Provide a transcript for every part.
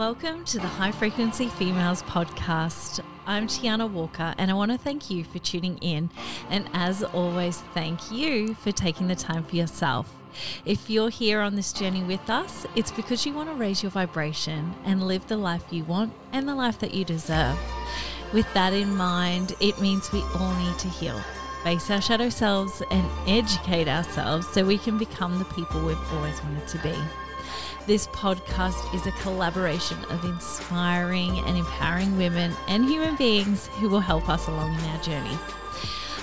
Welcome to the High Frequency Females podcast. I'm Tiana Walker, and I want to thank you for tuning in. And as always, thank you for taking the time for yourself. If you're here on this journey with us, it's because you want to raise your vibration and live the life you want and the life that you deserve. With that in mind, it means we all need to heal, face our shadow selves, and educate ourselves so we can become the people we've always wanted to be. This podcast is a collaboration of inspiring and empowering women and human beings who will help us along in our journey.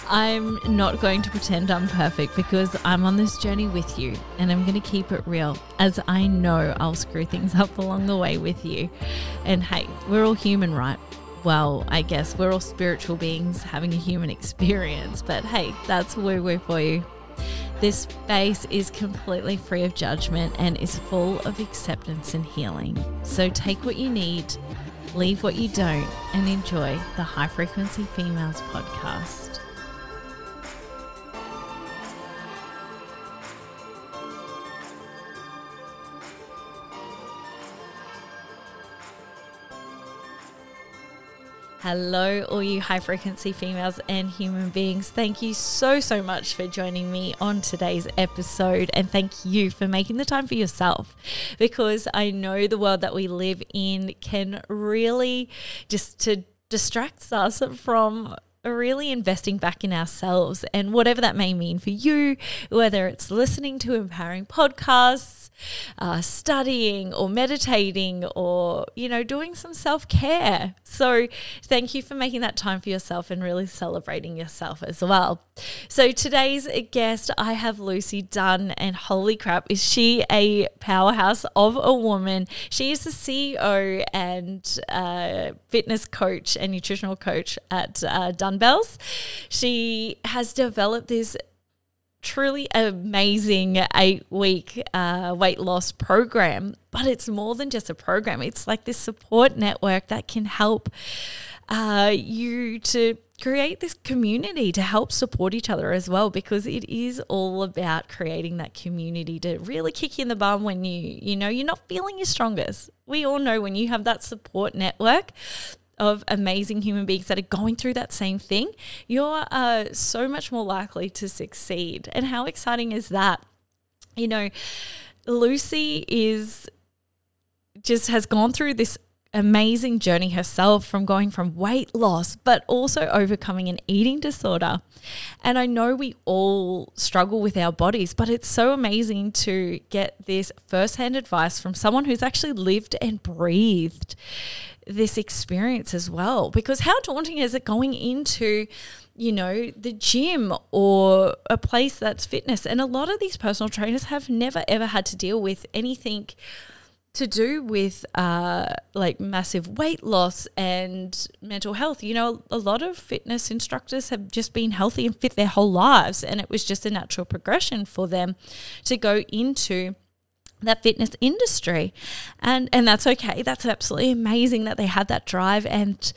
I'm not going to pretend I'm perfect because I'm on this journey with you and I'm going to keep it real as I know I'll screw things up along the way with you. And hey, we're all human, right? Well, I guess we're all spiritual beings having a human experience, but hey, that's woo woo for you. This space is completely free of judgment and is full of acceptance and healing. So take what you need, leave what you don't, and enjoy the High Frequency Females podcast. Hello, all you high frequency females and human beings. Thank you so, so much for joining me on today's episode. And thank you for making the time for yourself because I know the world that we live in can really just to distracts us from really investing back in ourselves and whatever that may mean for you, whether it's listening to empowering podcasts, uh, studying or meditating or, you know, doing some self care. So, thank you for making that time for yourself and really celebrating yourself as well. So, today's guest, I have Lucy Dunn, and holy crap, is she a powerhouse of a woman? She is the CEO and uh, fitness coach and nutritional coach at uh, Dunbells. She has developed this truly amazing eight week uh, weight loss program, but it's more than just a program. It's like this support network that can help uh, you to create this community to help support each other as well because it is all about creating that community to really kick you in the bum when you you know you're not feeling your strongest we all know when you have that support network of amazing human beings that are going through that same thing, you're uh, so much more likely to succeed. And how exciting is that? You know, Lucy is just has gone through this amazing journey herself from going from weight loss, but also overcoming an eating disorder. And I know we all struggle with our bodies, but it's so amazing to get this firsthand advice from someone who's actually lived and breathed this experience as well. Because how daunting is it going into, you know, the gym or a place that's fitness? And a lot of these personal trainers have never ever had to deal with anything to do with uh, like massive weight loss and mental health. You know, a lot of fitness instructors have just been healthy and fit their whole lives, and it was just a natural progression for them to go into that fitness industry and and that's okay that's absolutely amazing that they had that drive and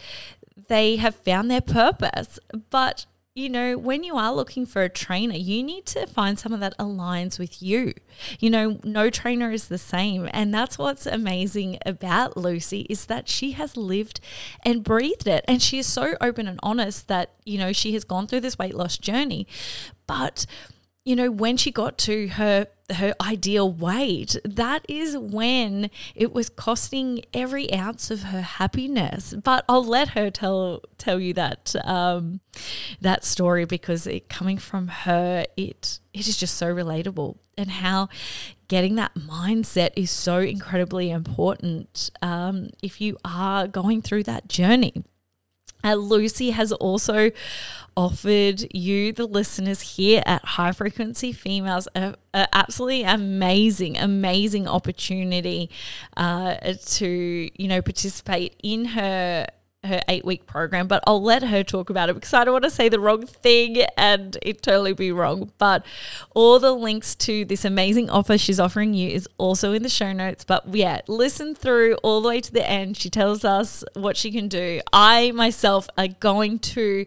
they have found their purpose but you know, when you are looking for a trainer, you need to find someone that aligns with you. You know, no trainer is the same. And that's what's amazing about Lucy is that she has lived and breathed it. And she is so open and honest that, you know, she has gone through this weight loss journey. But you know, when she got to her her ideal weight, that is when it was costing every ounce of her happiness. But I'll let her tell tell you that um, that story because it coming from her, it it is just so relatable and how getting that mindset is so incredibly important um, if you are going through that journey. Uh, Lucy has also offered you, the listeners here at High Frequency Females, a, a absolutely amazing, amazing opportunity uh, to you know participate in her her eight week program, but I'll let her talk about it because I don't want to say the wrong thing and it totally be wrong. But all the links to this amazing offer she's offering you is also in the show notes. But yeah, listen through all the way to the end. She tells us what she can do. I myself are going to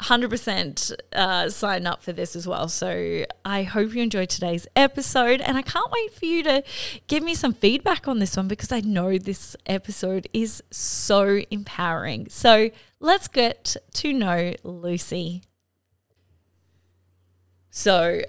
100% uh, sign up for this as well. So I hope you enjoyed today's episode. And I can't wait for you to give me some feedback on this one because I know this episode is so empowering. So let's get to know Lucy. So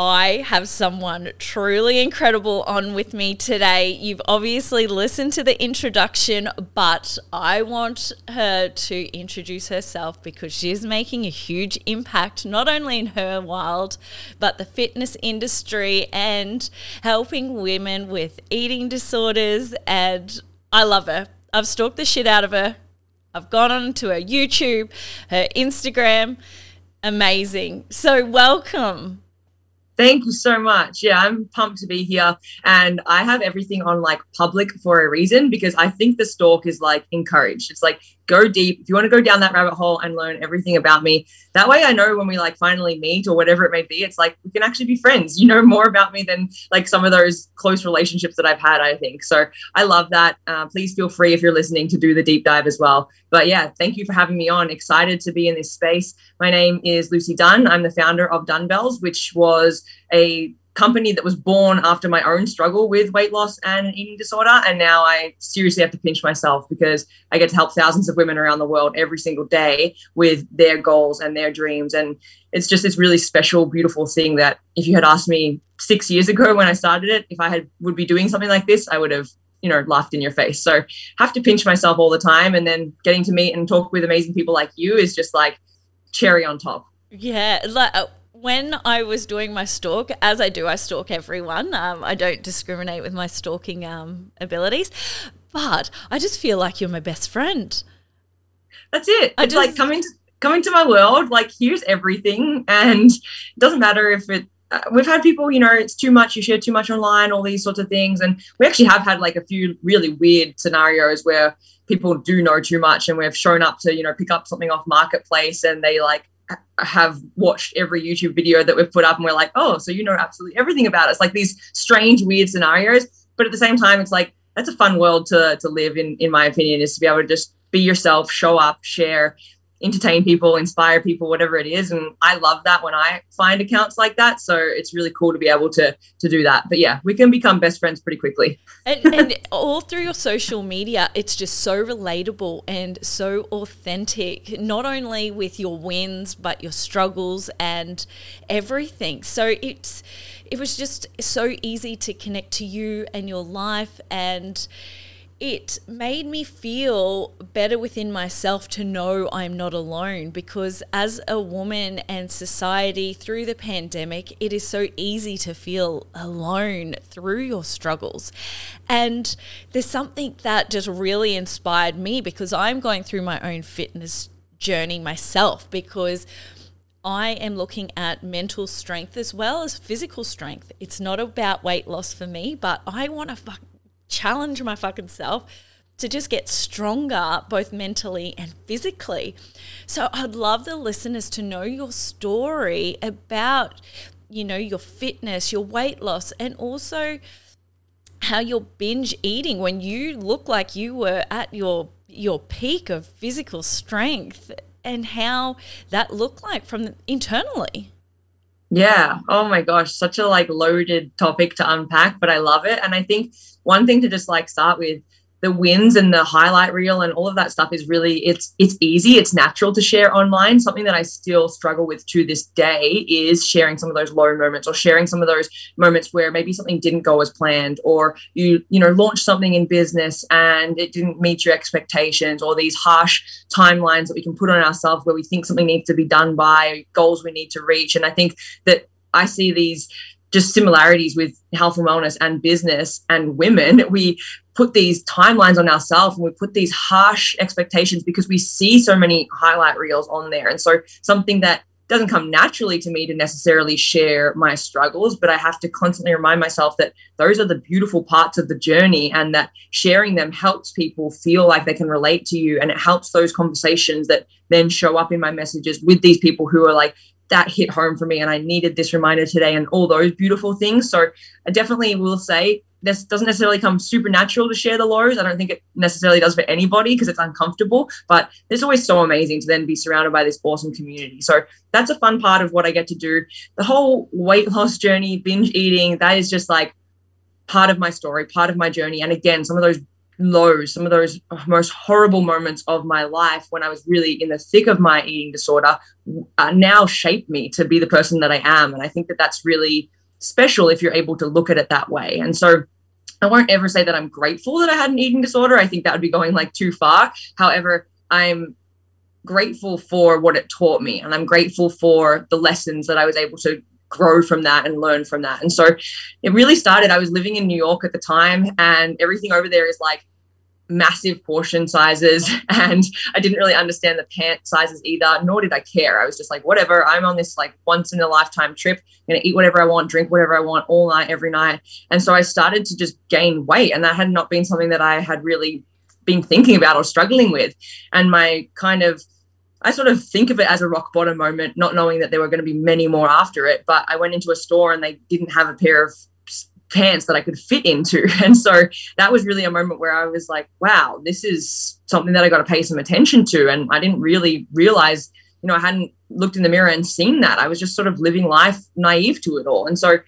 I have someone truly incredible on with me today. You've obviously listened to the introduction, but I want her to introduce herself because she's making a huge impact, not only in her world, but the fitness industry and helping women with eating disorders. And I love her. I've stalked the shit out of her. I've gone on to her YouTube, her Instagram. Amazing. So, welcome. Thank you so much. Yeah, I'm pumped to be here. And I have everything on like public for a reason because I think the stalk is like encouraged. It's like go deep. If you want to go down that rabbit hole and learn everything about me, that way I know when we like finally meet or whatever it may be, it's like we can actually be friends. You know more about me than like some of those close relationships that I've had, I think. So I love that. Uh, please feel free if you're listening to do the deep dive as well. But yeah, thank you for having me on. Excited to be in this space. My name is Lucy Dunn. I'm the founder of Dunbells, which was a company that was born after my own struggle with weight loss and eating disorder. And now I seriously have to pinch myself because I get to help thousands of women around the world every single day with their goals and their dreams. And it's just this really special, beautiful thing that if you had asked me six years ago when I started it, if I had would be doing something like this, I would have you know laughed in your face so have to pinch myself all the time and then getting to meet and talk with amazing people like you is just like cherry on top yeah like when I was doing my stalk, as I do, I stalk everyone. Um, I don't discriminate with my stalking um, abilities, but I just feel like you're my best friend. That's it. I it's just, like coming to coming to my world. Like here's everything, and it doesn't matter if it. Uh, we've had people, you know, it's too much. You share too much online, all these sorts of things, and we actually have had like a few really weird scenarios where people do know too much, and we've shown up to, you know, pick up something off marketplace, and they like have watched every YouTube video that we've put up and we're like, oh, so you know absolutely everything about us. Like these strange, weird scenarios. But at the same time, it's like that's a fun world to to live in, in my opinion, is to be able to just be yourself, show up, share, entertain people, inspire people, whatever it is. And I love that when I find accounts like that. So it's really cool to be able to to do that. But yeah, we can become best friends pretty quickly. and, and all through your social media, it's just so relatable and so authentic, not only with your wins, but your struggles and everything. So it's it was just so easy to connect to you and your life and it made me feel better within myself to know I'm not alone because, as a woman and society through the pandemic, it is so easy to feel alone through your struggles. And there's something that just really inspired me because I'm going through my own fitness journey myself because. I am looking at mental strength as well as physical strength. It's not about weight loss for me, but I want to fuck challenge my fucking self to just get stronger both mentally and physically. So I'd love the listeners to know your story about you know your fitness, your weight loss and also how you're binge eating when you look like you were at your your peak of physical strength and how that looked like from internally. Yeah. Oh my gosh, such a like loaded topic to unpack, but I love it. And I think one thing to just like start with the wins and the highlight reel and all of that stuff is really it's it's easy. It's natural to share online. Something that i still struggle with to this day is sharing some of those low moments or sharing some of those moments where maybe something didn't go as planned or you you know launched something in business and it didn't meet your expectations or these harsh timelines that we can put on ourselves where we think something needs to be done by goals we need to reach. And i think that i see these just similarities with health and wellness and business and women. We put these timelines on ourselves and we put these harsh expectations because we see so many highlight reels on there. And so something that doesn't come naturally to me to necessarily share my struggles, but I have to constantly remind myself that those are the beautiful parts of the journey and that sharing them helps people feel like they can relate to you. And it helps those conversations that then show up in my messages with these people who are like that hit home for me and I needed this reminder today and all those beautiful things. So I definitely will say this doesn't necessarily come supernatural to share the lows. I don't think it necessarily does for anybody because it's uncomfortable, but it's always so amazing to then be surrounded by this awesome community. So that's a fun part of what I get to do. The whole weight loss journey, binge eating, that is just like part of my story, part of my journey. And again, some of those lows, some of those most horrible moments of my life when I was really in the thick of my eating disorder uh, now shaped me to be the person that I am. And I think that that's really special if you're able to look at it that way. And so I won't ever say that I'm grateful that I had an eating disorder. I think that would be going like too far. However, I'm grateful for what it taught me and I'm grateful for the lessons that I was able to grow from that and learn from that. And so it really started. I was living in New York at the time, and everything over there is like massive portion sizes. And I didn't really understand the pant sizes either, nor did I care. I was just like, whatever, I'm on this like once in a lifetime trip. I'm to eat whatever I want, drink whatever I want all night, every night. And so I started to just gain weight. And that had not been something that I had really been thinking about or struggling with. And my kind of I sort of think of it as a rock bottom moment, not knowing that there were going to be many more after it. But I went into a store and they didn't have a pair of pants that I could fit into. And so that was really a moment where I was like, wow, this is something that I got to pay some attention to. And I didn't really realize, you know, I hadn't looked in the mirror and seen that. I was just sort of living life naive to it all. And so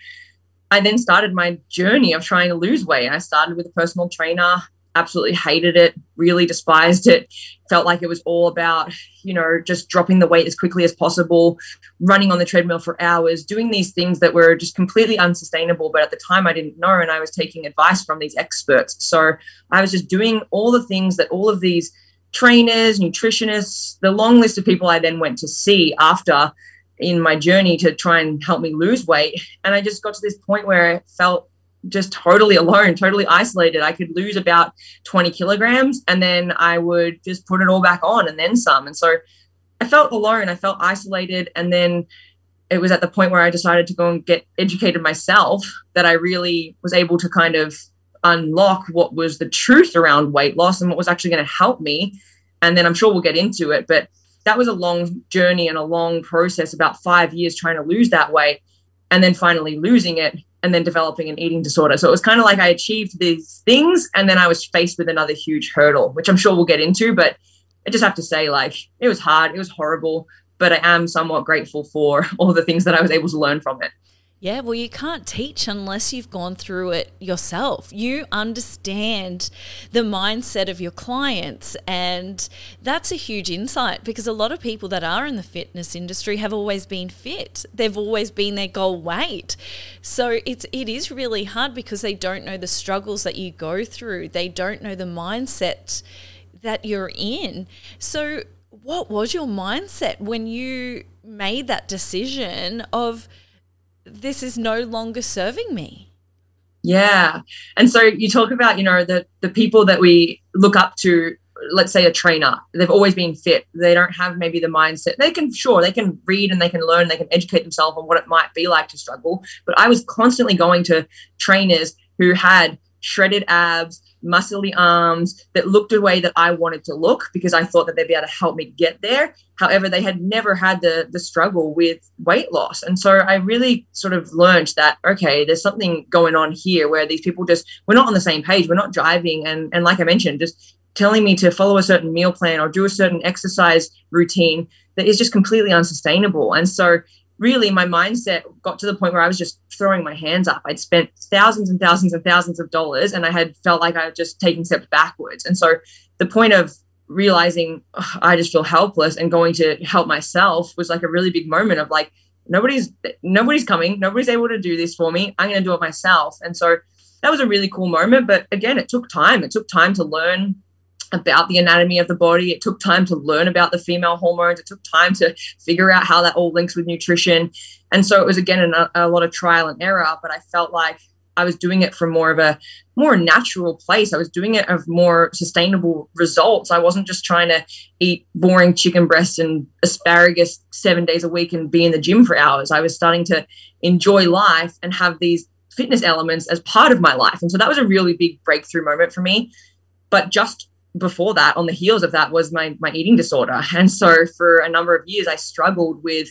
I then started my journey of trying to lose weight. I started with a personal trainer absolutely hated it, really despised it, felt like it was all about, you know, just dropping the weight as quickly as possible, running on the treadmill for hours, doing these things that were just completely unsustainable. But at the time, I didn't know, and I was taking advice from these experts. So I was just doing all the things that all of these trainers, nutritionists, the long list of people I then went to see after in my journey to try and help me lose weight. And I just got to this point where I felt just totally alone, totally isolated. I could lose about 20 kilograms and then I would just put it all back on and then some. And so I felt alone. I felt isolated. And then it was at the point where I decided to go and get educated myself that I really was able to kind of unlock what was the truth around weight loss and what was actually going to help me. And then I'm sure we'll get into it. But that was a long journey and a long process, about five years trying to lose that weight and then finally losing it and then developing an eating disorder. So it was kind of like I achieved these things and then I was faced with another huge hurdle, which I'm sure we'll get into. But I just have to say, like, it was hard, it was horrible, but I am somewhat grateful for all the things that I was able to learn from it. Yeah, well, you can't teach unless you've gone through it yourself. You understand the mindset of your clients, and that's a huge insight because a lot of people that are in the fitness industry have always been fit. They've always been their goal weight. So it's it is really hard because they don't know the struggles that you go through. They don't know the mindset that you're in. So what was your mindset when you made that decision of this is no longer serving me. Yeah. And so you talk about, you know, the the people that we look up to, let's say a trainer, they've always been fit. They don't have maybe the mindset. They can sure, they can read and they can learn, they can educate themselves on what it might be like to struggle, but I was constantly going to trainers who had shredded abs, muscly arms that looked the way that I wanted to look because I thought that they'd be able to help me get there. However, they had never had the the struggle with weight loss. And so I really sort of learned that okay, there's something going on here where these people just we're not on the same page. We're not driving and and like I mentioned, just telling me to follow a certain meal plan or do a certain exercise routine that is just completely unsustainable. And so really my mindset got to the point where I was just throwing my hands up. I'd spent thousands and thousands and thousands of dollars and I had felt like I had just taken steps backwards. And so the point of realizing oh, I just feel helpless and going to help myself was like a really big moment of like nobody's nobody's coming, nobody's able to do this for me. I'm going to do it myself. And so that was a really cool moment, but again, it took time. It took time to learn about the anatomy of the body. It took time to learn about the female hormones. It took time to figure out how that all links with nutrition. And so it was again a, a lot of trial and error, but I felt like I was doing it from more of a more natural place. I was doing it of more sustainable results. I wasn't just trying to eat boring chicken breasts and asparagus seven days a week and be in the gym for hours. I was starting to enjoy life and have these fitness elements as part of my life. And so that was a really big breakthrough moment for me. But just before that on the heels of that was my my eating disorder and so for a number of years i struggled with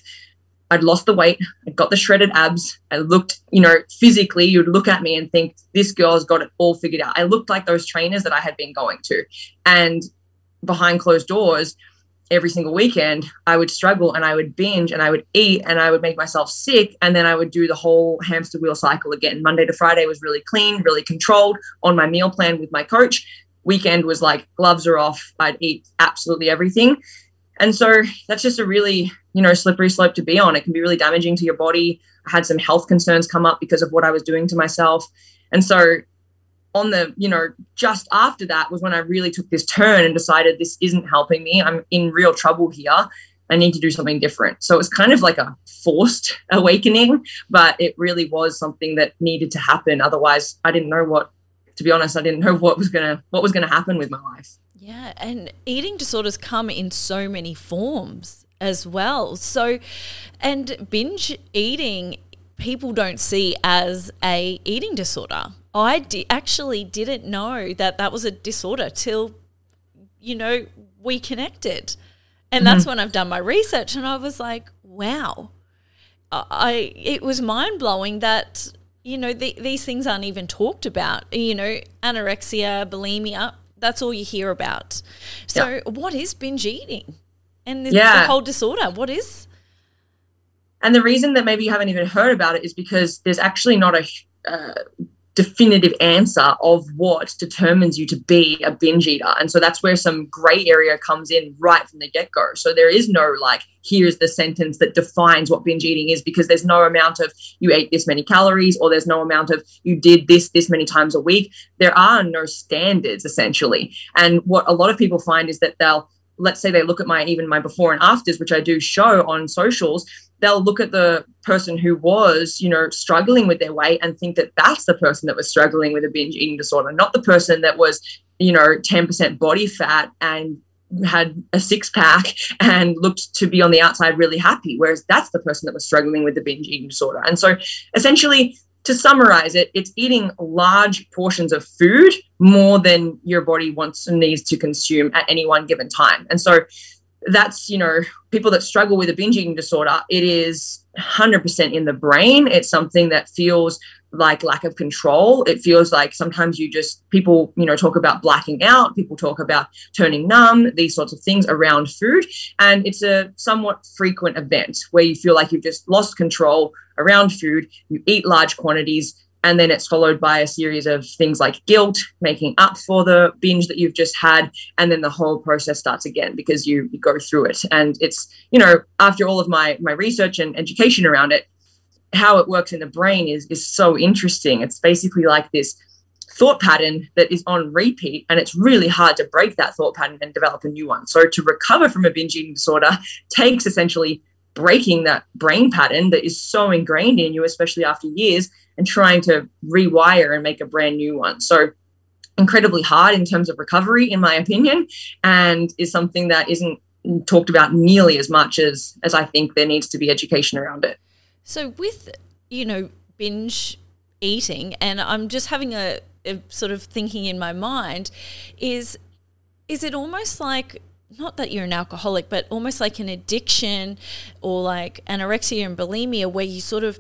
I'd lost the weight, I got the shredded abs. I looked, you know, physically, you'd look at me and think, this girl's got it all figured out. I looked like those trainers that I had been going to. And behind closed doors, every single weekend, I would struggle and I would binge and I would eat and I would make myself sick. And then I would do the whole hamster wheel cycle again. Monday to Friday was really clean, really controlled on my meal plan with my coach. Weekend was like gloves are off. I'd eat absolutely everything. And so that's just a really, you know, slippery slope to be on. It can be really damaging to your body. I had some health concerns come up because of what I was doing to myself. And so on the, you know, just after that was when I really took this turn and decided this isn't helping me. I'm in real trouble here. I need to do something different. So it was kind of like a forced awakening, but it really was something that needed to happen. Otherwise, I didn't know what to be honest, I didn't know what was gonna what was gonna happen with my life. Yeah, and eating disorders come in so many forms as well. So, and binge eating people don't see as a eating disorder. I di- actually didn't know that that was a disorder till you know we connected. And mm-hmm. that's when I've done my research and I was like, wow. I it was mind blowing that you know the, these things aren't even talked about. You know, anorexia, bulimia, that's all you hear about. So, yeah. what is binge eating? And the, yeah. the whole disorder, what is? And the reason that maybe you haven't even heard about it is because there's actually not a uh, definitive answer of what determines you to be a binge eater. And so that's where some gray area comes in right from the get go. So there is no like, here's the sentence that defines what binge eating is because there's no amount of you ate this many calories or there's no amount of you did this this many times a week. There are no standards essentially. And what a lot of people find is that they'll, let's say they look at my even my before and afters, which I do show on socials they'll look at the person who was, you know, struggling with their weight and think that that's the person that was struggling with a binge eating disorder, not the person that was, you know, 10% body fat and had a six pack and looked to be on the outside really happy. Whereas that's the person that was struggling with the binge eating disorder. And so essentially, to summarize it, it's eating large portions of food more than your body wants and needs to consume at any one given time. And so that's you know people that struggle with a binge eating disorder it is 100% in the brain. It's something that feels like lack of control. It feels like sometimes you just people you know talk about blacking out people talk about turning numb these sorts of things around food. And it's a somewhat frequent event where you feel like you've just lost control around food. You eat large quantities and then it's followed by a series of things like guilt making up for the binge that you've just had. And then the whole process starts again because you, you go through it. And it's you know after all of my my research and education around it how it works in the brain is is so interesting. It's basically like this thought pattern that is on repeat and it's really hard to break that thought pattern and develop a new one. So to recover from a binge eating disorder takes essentially breaking that brain pattern that is so ingrained in you especially after years and trying to rewire and make a brand new one. So incredibly hard in terms of recovery, in my opinion, and is something that isn't talked about nearly as much as as I think there needs to be education around it. So with you know binge eating, and I'm just having a, a sort of thinking in my mind, is is it almost like not that you're an alcoholic, but almost like an addiction or like anorexia and bulimia, where you sort of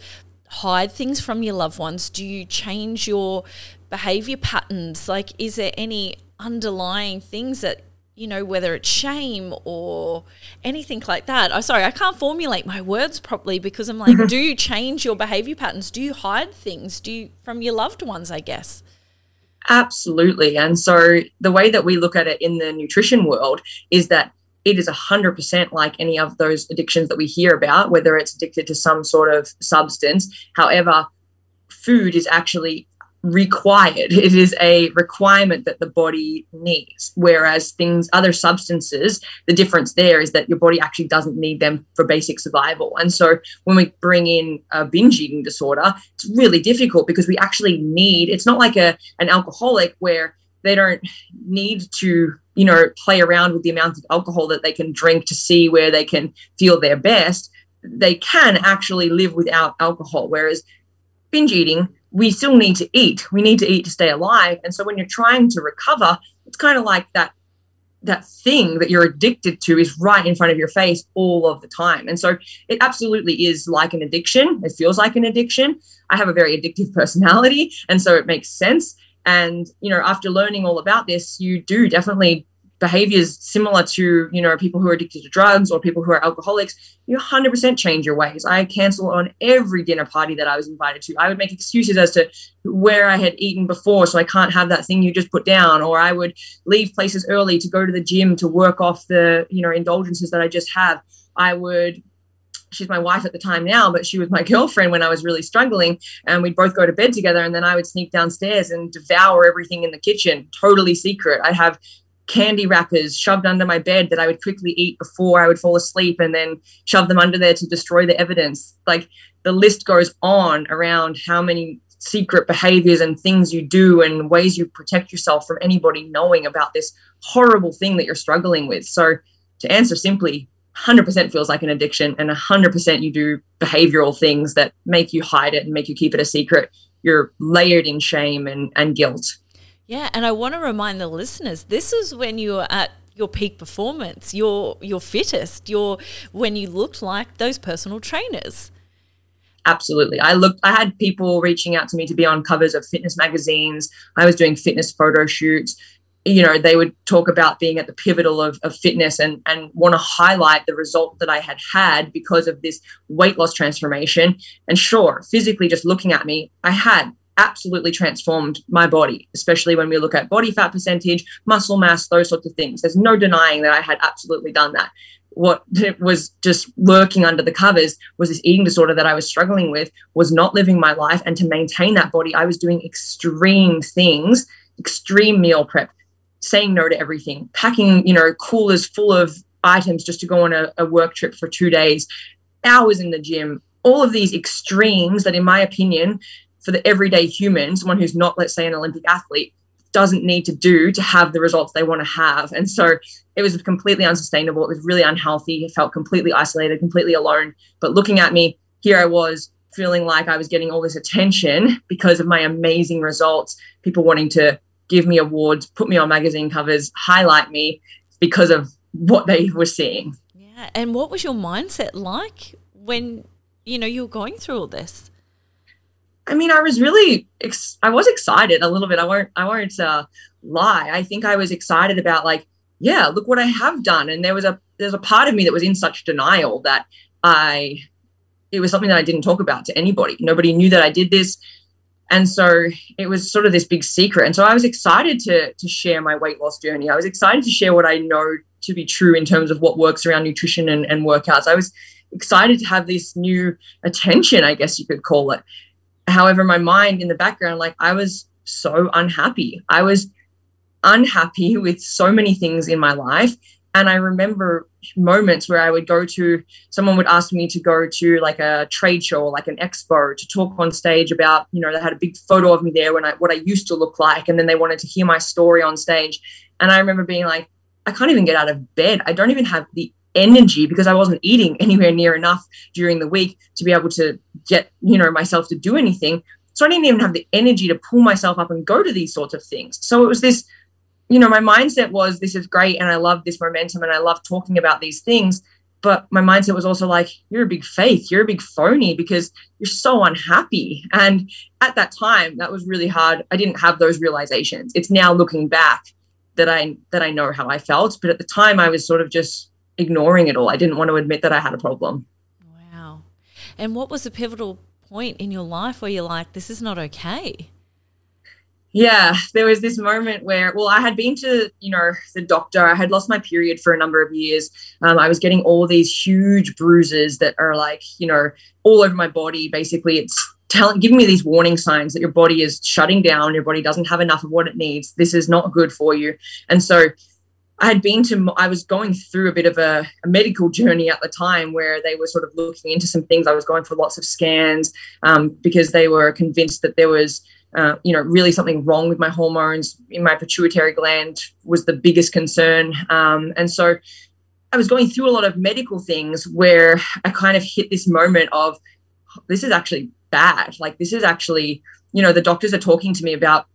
hide things from your loved ones? Do you change your behavior patterns? Like, is there any underlying things that you know, whether it's shame or anything like that. I'm sorry, I can't formulate my words properly because I'm like, do you change your behavior patterns? Do you hide things? Do you from your loved ones, I guess? Absolutely. And so the way that we look at it in the nutrition world is that it is 100% like any of those addictions that we hear about, whether it's addicted to some sort of substance. However, food is actually required. It is a requirement that the body needs. Whereas things, other substances, the difference there is that your body actually doesn't need them for basic survival. And so when we bring in a binge eating disorder, it's really difficult because we actually need, it's not like a an alcoholic where they don't need to you know play around with the amount of alcohol that they can drink to see where they can feel their best they can actually live without alcohol whereas binge eating we still need to eat we need to eat to stay alive and so when you're trying to recover it's kind of like that that thing that you're addicted to is right in front of your face all of the time. And so it absolutely is like an addiction. It feels like an addiction. I have a very addictive personality. And so it makes sense. And, you know, after learning all about this, you do definitely behaviors similar to you know people who are addicted to drugs or people who are alcoholics you 100% change your ways i cancel on every dinner party that i was invited to i would make excuses as to where i had eaten before so i can't have that thing you just put down or i would leave places early to go to the gym to work off the you know indulgences that i just have i would she's my wife at the time now, but she was my girlfriend when I was really struggling. And we'd both go to bed together. And then I would sneak downstairs and devour everything in the kitchen, totally secret. I'd have candy wrappers shoved under my bed that I would quickly eat before I would fall asleep and then shove them under there to destroy the evidence. Like the list goes on around how many secret behaviors and things you do and ways you protect yourself from anybody knowing about this horrible thing that you're struggling with. So to answer simply, 100% feels like an addiction and 100% you do behavioral things that make you hide it and make you keep it a secret. You're layered in shame and, and guilt. Yeah, and I want to remind the listeners this is when you are at your peak performance, your your fittest, your when you looked like those personal trainers. Absolutely. I looked I had people reaching out to me to be on covers of fitness magazines. I was doing fitness photo shoots. You know, they would talk about being at the pivotal of, of fitness and, and want to highlight the result that I had had because of this weight loss transformation. And sure, physically just looking at me, I had absolutely transformed my body, especially when we look at body fat percentage, muscle mass, those sorts of things. There's no denying that I had absolutely done that. What was just lurking under the covers was this eating disorder that I was struggling with, was not living my life. And to maintain that body, I was doing extreme things, extreme meal prep, saying no to everything, packing, you know, coolers full of items just to go on a, a work trip for two days, hours in the gym, all of these extremes that, in my opinion, for the everyday human, someone who's not, let's say, an Olympic athlete, doesn't need to do to have the results they want to have. And so it was completely unsustainable. It was really unhealthy. It felt completely isolated, completely alone. But looking at me, here I was feeling like I was getting all this attention because of my amazing results, people wanting to give me awards, put me on magazine covers, highlight me because of what they were seeing. Yeah. And what was your mindset like when, you know, you were going through all this? I mean, I was really, ex- I was excited a little bit. I won't, I won't uh, lie. I think I was excited about like, yeah, look what I have done. And there was a, there's a part of me that was in such denial that I, it was something that I didn't talk about to anybody. Nobody knew that I did this. And so it was sort of this big secret. And so I was excited to, to share my weight loss journey. I was excited to share what I know to be true in terms of what works around nutrition and, and workouts. I was excited to have this new attention, I guess you could call it however my mind in the background like i was so unhappy. I was unhappy with so many things in my life. And i remember moments where i would go to someone would ask me to go to like a trade show or like an expo to talk on stage about you know they had a big photo of me there when i what i used to look like and then they wanted to hear my story on stage. And i remember being like i can't even get out of bed. I don't even have the energy because I wasn't eating anywhere near enough during the week to be able to get, you know, myself to do anything. So I didn't even have the energy to pull myself up and go to these sorts of things. So it was this, you know, my mindset was this is great and I love this momentum and I love talking about these things. But my mindset was also like, you're a big faith, you're a big phony because you're so unhappy. And at that time, that was really hard. I didn't have those realizations. It's now looking back that I that I know how I felt. But at the time I was sort of just ignoring it all. I didn't want to admit that I had a problem. Wow. And what was the pivotal point in your life where you're like, this is not okay? Yeah, there was this moment where, well, I had been to, you know, the doctor. I had lost my period for a number of years. Um, I was getting all these huge bruises that are like, you know, all over my body. Basically, it's telling, giving me these warning signs that your body is shutting down. Your body doesn't have enough of what it needs. This is not good for you. And so I had been to, I was going through a bit of a, a, medical journey at the time where they were sort of looking into some things. I was going for lots of scans um, because they were convinced that there was, uh, you know, really something wrong with my hormones in my pituitary gland was the biggest concern. Um, and so I was going through a lot of medical things where I kind of hit this moment of this is actually bad. Like, this is actually, you know, the doctors are talking to me about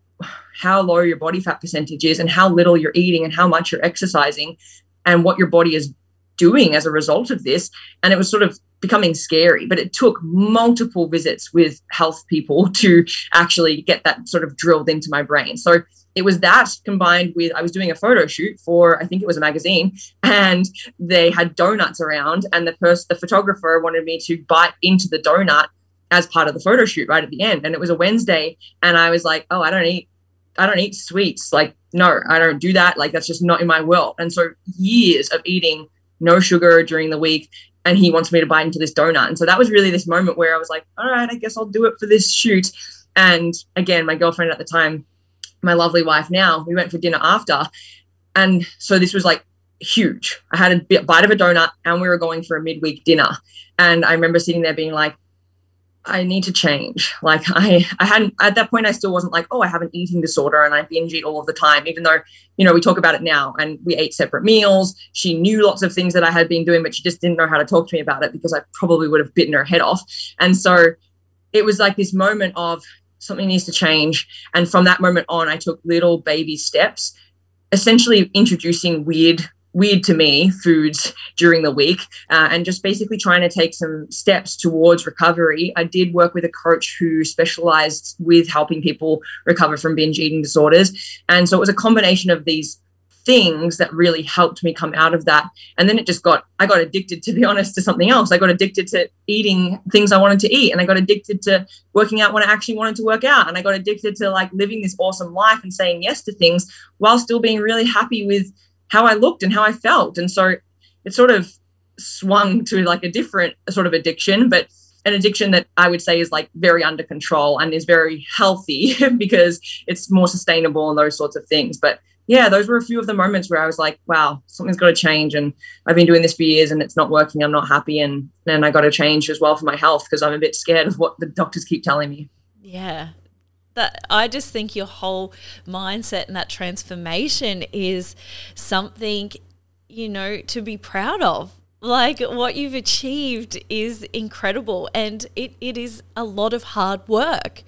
how low your body fat percentage is and how little you're eating and how much you're exercising and what your body is doing as a result of this. And it was sort of becoming scary, but it took multiple visits with health people to actually get that sort of drilled into my brain. So it was that combined with I was doing a photo shoot for I think it was a magazine and they had donuts around and the person the photographer wanted me to bite into the donut as part of the photo shoot right at the end and it was a Wednesday and I was like oh I don't eat I don't eat sweets like no I don't do that like that's just not in my world and so years of eating no sugar during the week and he wants me to bite into this donut and so that was really this moment where I was like all right I guess I'll do it for this shoot and again my girlfriend at the time my lovely wife now, we went for dinner after. And so this was like huge. I had a bit, bite of a donut and we were going for a midweek dinner. And I remember sitting there being like, I need to change. Like I, I hadn't at that point. I still wasn't like, oh, I have an eating disorder and I binge eat all of the time. Even though, you know, we talk about it now and we ate separate meals. She knew lots of things that I had been doing, but she just didn't know how to talk to me about it because I probably would have bitten her head off. And so, it was like this moment of something needs to change. And from that moment on, I took little baby steps, essentially introducing weird weird to me foods during the week uh, and just basically trying to take some steps towards recovery i did work with a coach who specialized with helping people recover from binge eating disorders and so it was a combination of these things that really helped me come out of that. And then it just got, I got addicted, to be honest, to something else. I got addicted to eating things I wanted to eat. And I got addicted to working out when I actually wanted to work out. And I got addicted to like living this awesome life and saying yes to things while still being really happy with how I looked and how I felt. And so it sort of swung to like a different sort of addiction, but an addiction that I would say is like very under control and is very healthy because it's more sustainable and those sorts of things. But yeah, those were a few of the moments where I was like, wow, something's got to change. And I've been doing this for years and it's not working. I'm not happy. And then I got to change as well for my health because I'm a bit scared of what the doctors keep telling me. Yeah. That I just think your whole mindset and that transformation is something, you know, to be proud of like what you've achieved is incredible and it, it is a lot of hard work.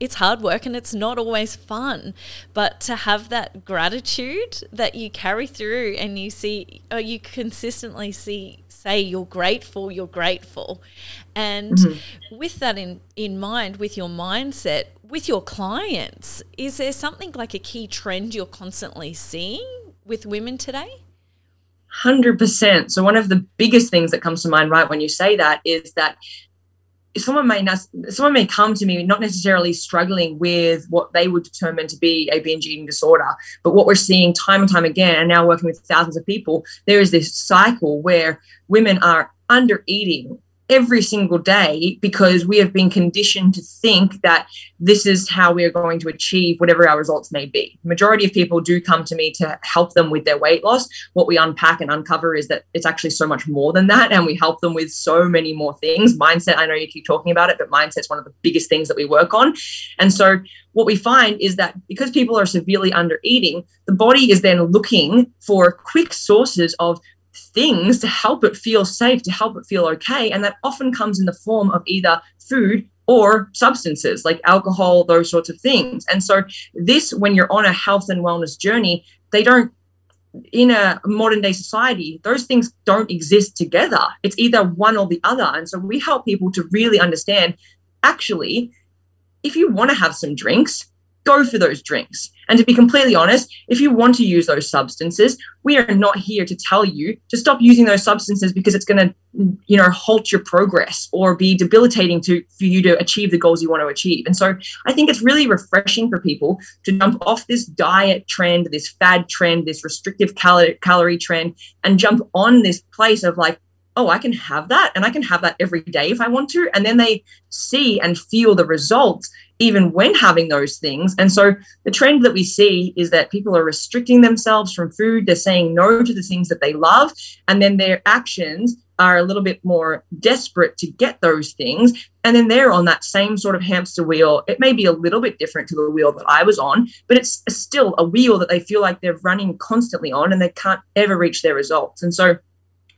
It's hard work and it's not always fun. But to have that gratitude that you carry through and you see or you consistently see say you're grateful, you're grateful. And mm-hmm. with that in, in mind, with your mindset, with your clients, is there something like a key trend you're constantly seeing with women today? 100%. So, one of the biggest things that comes to mind right when you say that is that someone may someone may come to me not necessarily struggling with what they would determine to be a binge eating disorder, but what we're seeing time and time again, and now working with thousands of people, there is this cycle where women are under eating every single day because we have been conditioned to think that this is how we are going to achieve whatever our results may be. Majority of people do come to me to help them with their weight loss. What we unpack and uncover is that it's actually so much more than that. And we help them with so many more things. Mindset, I know you keep talking about it, but mindset's one of the biggest things that we work on. And so what we find is that because people are severely under eating, the body is then looking for quick sources of things to help it feel safe, to help it feel okay. And that often comes in the form of either food or substances like alcohol, those sorts of things. And so, this, when you're on a health and wellness journey, they don't, in a modern day society, those things don't exist together. It's either one or the other. And so, we help people to really understand actually, if you want to have some drinks, go for those drinks. And to be completely honest, if you want to use those substances, we are not here to tell you to stop using those substances because it's going to, you know, halt your progress or be debilitating to for you to achieve the goals you want to achieve. And so I think it's really refreshing for people to jump off this diet trend, this fad trend, this restrictive cal- calorie trend, and jump on this place of like, oh, I can have that and I can have that every day if I want to. And then they see and feel the results even when having those things. And so the trend that we see is that people are restricting themselves from food, they're saying no to the things that they love, and then their actions are a little bit more desperate to get those things. And then they're on that same sort of hamster wheel. It may be a little bit different to the wheel that I was on, but it's still a wheel that they feel like they're running constantly on and they can't ever reach their results. And so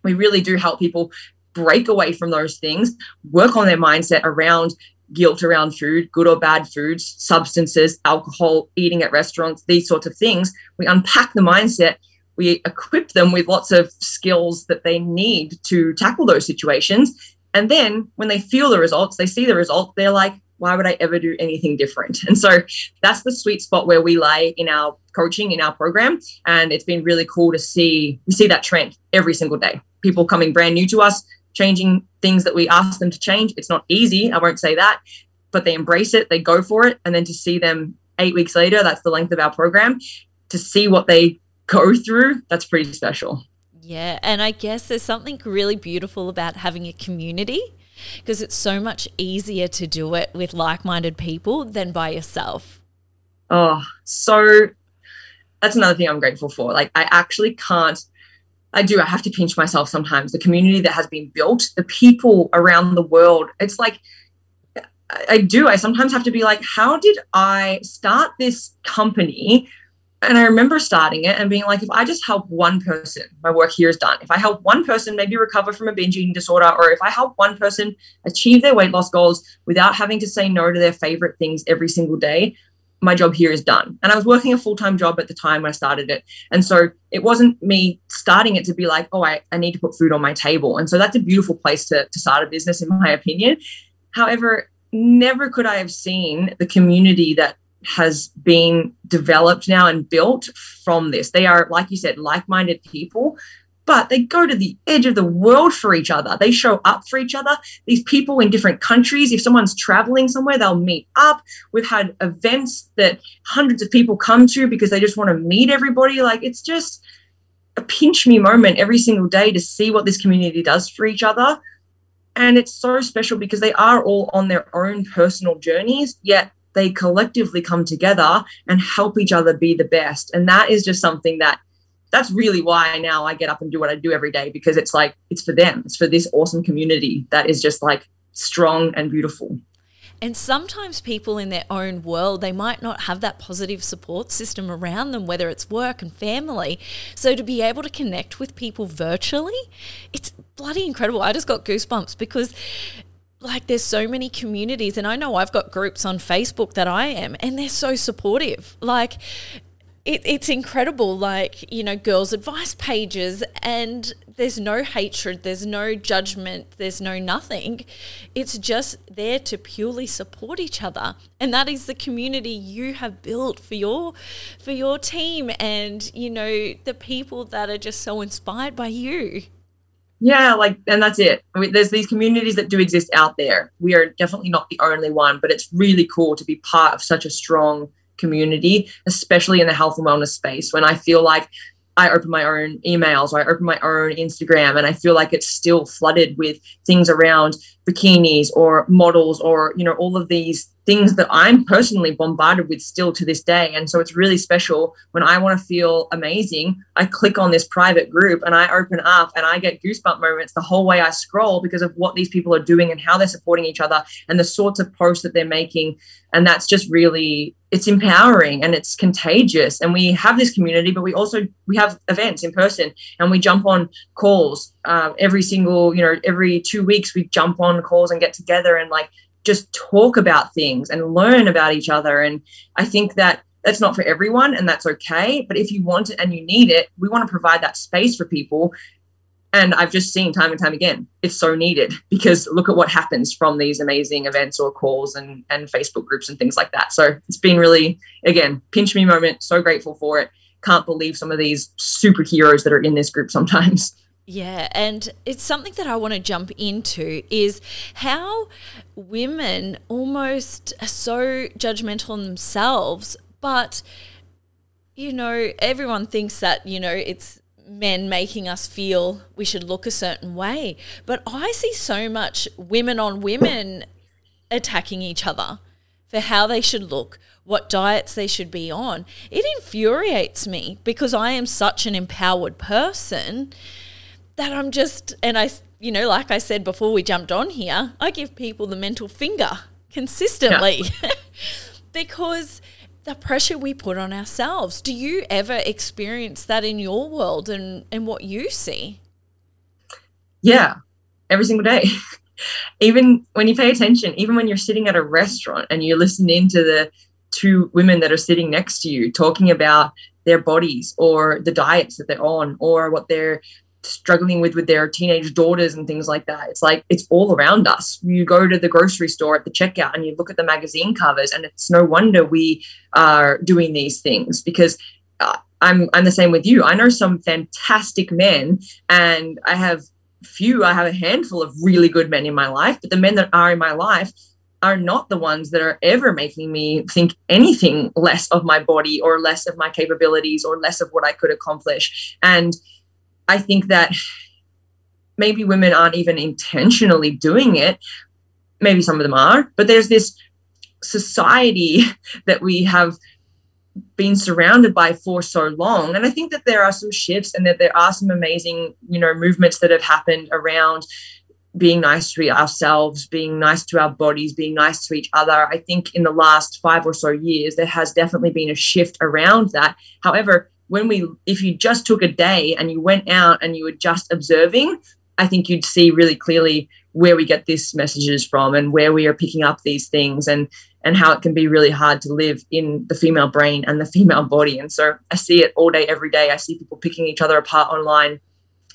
we really do help people break away from those things, work on their mindset around guilt around food, good or bad foods, substances, alcohol, eating at restaurants, these sorts of things. We unpack the mindset, we equip them with lots of skills that they need to tackle those situations. And then when they feel the results, they see the result, they're like, why would I ever do anything different? And so that's the sweet spot where we lay in our coaching, in our program. And it's been really cool to see, we see that trend every single day. People coming brand new to us, changing things that we ask them to change. It's not easy, I won't say that, but they embrace it, they go for it. And then to see them eight weeks later, that's the length of our program, to see what they go through, that's pretty special. Yeah. And I guess there's something really beautiful about having a community because it's so much easier to do it with like minded people than by yourself. Oh, so that's another thing I'm grateful for. Like, I actually can't, I do, I have to pinch myself sometimes. The community that has been built, the people around the world, it's like, I do. I sometimes have to be like, how did I start this company and I remember starting it and being like, if I just help one person, my work here is done. If I help one person maybe recover from a binge eating disorder, or if I help one person achieve their weight loss goals without having to say no to their favorite things every single day, my job here is done. And I was working a full time job at the time when I started it. And so it wasn't me starting it to be like, oh, I, I need to put food on my table. And so that's a beautiful place to, to start a business, in my opinion. However, never could I have seen the community that has been developed now and built from this. They are, like you said, like minded people, but they go to the edge of the world for each other. They show up for each other. These people in different countries, if someone's traveling somewhere, they'll meet up. We've had events that hundreds of people come to because they just want to meet everybody. Like it's just a pinch me moment every single day to see what this community does for each other. And it's so special because they are all on their own personal journeys, yet they collectively come together and help each other be the best. And that is just something that that's really why now I get up and do what I do every day because it's like it's for them. It's for this awesome community that is just like strong and beautiful. And sometimes people in their own world, they might not have that positive support system around them, whether it's work and family. So to be able to connect with people virtually, it's bloody incredible. I just got goosebumps because like there's so many communities and I know I've got groups on Facebook that I am and they're so supportive. Like it, it's incredible like you know girls advice pages and there's no hatred there's no judgment there's no nothing. It's just there to purely support each other. And that is the community you have built for your for your team and you know the people that are just so inspired by you. Yeah like and that's it. I mean, there's these communities that do exist out there. We are definitely not the only one but it's really cool to be part of such a strong community especially in the health and wellness space. When i feel like I open my own emails or I open my own Instagram and I feel like it's still flooded with things around bikinis or models or you know all of these things that I'm personally bombarded with still to this day. And so it's really special when I want to feel amazing. I click on this private group and I open up and I get goosebump moments the whole way I scroll because of what these people are doing and how they're supporting each other and the sorts of posts that they're making. And that's just really it's empowering and it's contagious. And we have this community, but we also we have events in person and we jump on calls uh, every single you know every two weeks we jump on calls and get together and like just talk about things and learn about each other. And I think that that's not for everyone and that's okay. But if you want it and you need it, we want to provide that space for people. And I've just seen time and time again, it's so needed because look at what happens from these amazing events or calls and, and Facebook groups and things like that. So it's been really, again, pinch me moment. So grateful for it. Can't believe some of these superheroes that are in this group sometimes. Yeah, and it's something that I want to jump into is how women almost are so judgmental on themselves, but you know, everyone thinks that, you know, it's men making us feel we should look a certain way. But I see so much women on women attacking each other for how they should look, what diets they should be on. It infuriates me because I am such an empowered person that I'm just, and I, you know, like I said before we jumped on here, I give people the mental finger consistently yeah. because the pressure we put on ourselves. Do you ever experience that in your world and, and what you see? Yeah, every single day. even when you pay attention, even when you're sitting at a restaurant and you listen into the two women that are sitting next to you talking about their bodies or the diets that they're on or what they're struggling with with their teenage daughters and things like that. It's like it's all around us. You go to the grocery store at the checkout and you look at the magazine covers, and it's no wonder we are doing these things because. Uh, I'm I'm the same with you. I know some fantastic men, and I have few. I have a handful of really good men in my life, but the men that are in my life are not the ones that are ever making me think anything less of my body or less of my capabilities or less of what I could accomplish. And I think that maybe women aren't even intentionally doing it. Maybe some of them are, but there's this society that we have been surrounded by for so long. And i think that there are some shifts and that there are some amazing you know movements that have happened around being nice to ourselves being nice to our bodies being nice to each other. I think in the last 5 or so years there has definitely been a shift around that. However when we if you just took a day and you went out and you were just observing i think you'd see really clearly where we get these messages from and where we are picking up these things and and how it can be really hard to live in the female brain and the female body. And so i see it all day every day. I see people picking each other apart online.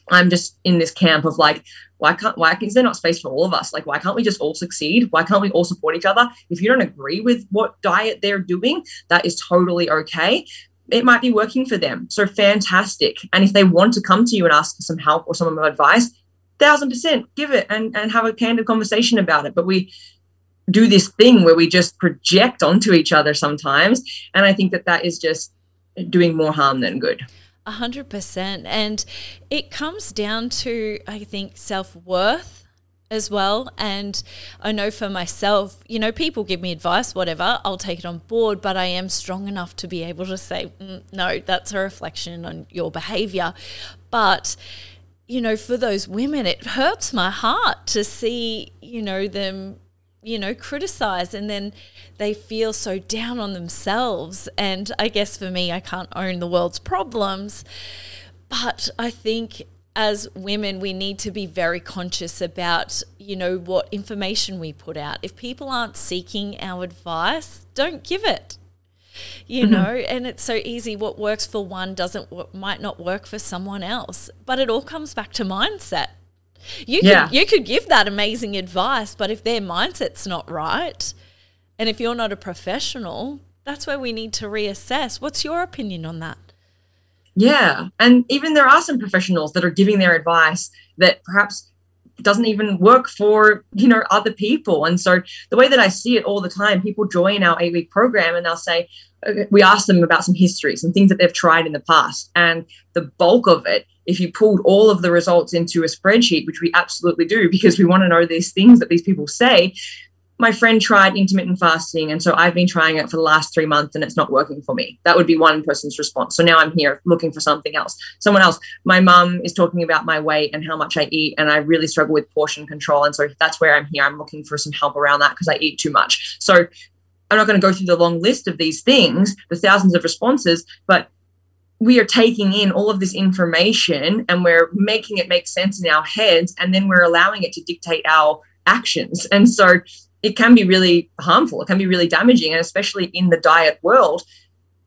I'm just in this camp of like why can't why is there not space for all of us? Like why can't we just all succeed? Why can't we all support each other? If you don't agree with what diet they're doing that is totally okay it might be working for them. So fantastic. And if they want to come to you and ask for some help or some advice, thousand percent give it and, and have a candid conversation about it. But we do this thing where we just project onto each other sometimes. And I think that that is just doing more harm than good. A hundred percent. And it comes down to, I think, self worth as well. And I know for myself, you know, people give me advice, whatever, I'll take it on board, but I am strong enough to be able to say, mm, no, that's a reflection on your behavior. But, you know, for those women, it hurts my heart to see, you know, them. You know, criticize and then they feel so down on themselves. And I guess for me, I can't own the world's problems. But I think as women, we need to be very conscious about, you know, what information we put out. If people aren't seeking our advice, don't give it. You mm-hmm. know, and it's so easy. What works for one doesn't might not work for someone else. But it all comes back to mindset. You yeah. could you could give that amazing advice, but if their mindset's not right, and if you're not a professional, that's where we need to reassess. What's your opinion on that? Yeah. And even there are some professionals that are giving their advice that perhaps doesn't even work for you know other people and so the way that i see it all the time people join our eight week program and they'll say we ask them about some histories and things that they've tried in the past and the bulk of it if you pulled all of the results into a spreadsheet which we absolutely do because we want to know these things that these people say my friend tried intermittent fasting and so i've been trying it for the last three months and it's not working for me. That would be one person's response. So now i'm here looking for something else. Someone else my mum is talking about my weight and how much i eat and i really struggle with portion control and so that's where i'm here. I'm looking for some help around that because i eat too much. So i'm not going to go through the long list of these things the thousands of responses but we are taking in all of this information and we're making it make sense in our heads and then we're allowing it to dictate our actions. And so it can be really harmful. It can be really damaging, and especially in the diet world,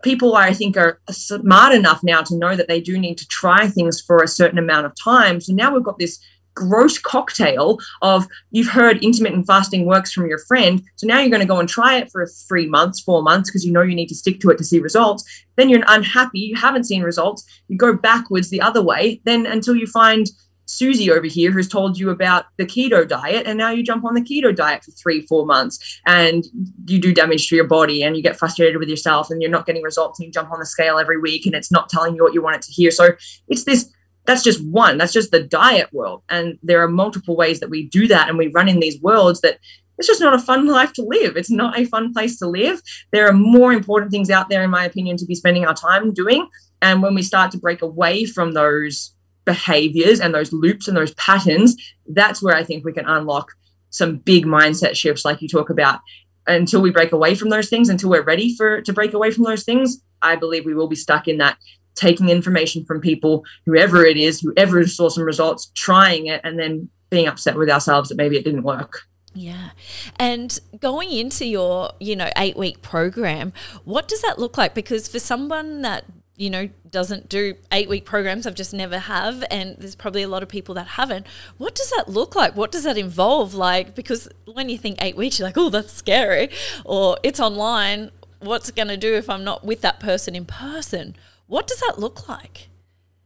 people I think are smart enough now to know that they do need to try things for a certain amount of time. So now we've got this gross cocktail of you've heard intermittent fasting works from your friend so now you're going to go and try it for three months four months because you know you need to stick to it to see results then you're unhappy you haven't seen results you go backwards the other way then until you find Susie over here who's told you about the keto diet, and now you jump on the keto diet for three, four months, and you do damage to your body, and you get frustrated with yourself, and you're not getting results, and you jump on the scale every week, and it's not telling you what you want it to hear. So it's this. That's just one. That's just the diet world, and there are multiple ways that we do that, and we run in these worlds that it's just not a fun life to live. It's not a fun place to live. There are more important things out there, in my opinion, to be spending our time doing. And when we start to break away from those behaviors and those loops and those patterns, that's where I think we can unlock some big mindset shifts, like you talk about. Until we break away from those things, until we're ready for to break away from those things, I believe we will be stuck in that taking information from people, whoever it is, whoever saw some results, trying it, and then being upset with ourselves that maybe it didn't work. Yeah. And going into your, you know, eight week program, what does that look like? Because for someone that, you know, doesn't do eight week programs, I've just never have, and there's probably a lot of people that haven't. What does that look like? What does that involve? Like, because when you think eight weeks, you're like, oh, that's scary, or it's online. What's it going to do if I'm not with that person in person? What does that look like?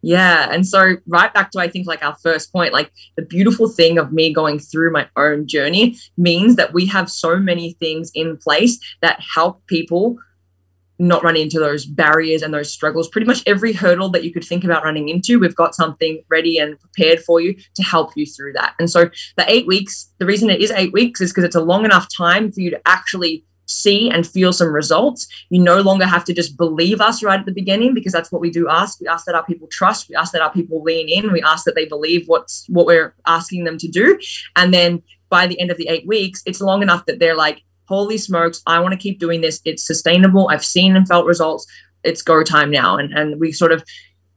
Yeah. And so, right back to, I think, like our first point, like the beautiful thing of me going through my own journey means that we have so many things in place that help people not run into those barriers and those struggles. Pretty much every hurdle that you could think about running into, we've got something ready and prepared for you to help you through that. And so, the eight weeks, the reason it is eight weeks is because it's a long enough time for you to actually see and feel some results. You no longer have to just believe us right at the beginning because that's what we do ask. We ask that our people trust, we ask that our people lean in, we ask that they believe what's what we're asking them to do. And then by the end of the 8 weeks, it's long enough that they're like, "Holy smokes, I want to keep doing this. It's sustainable. I've seen and felt results. It's go time now." And and we sort of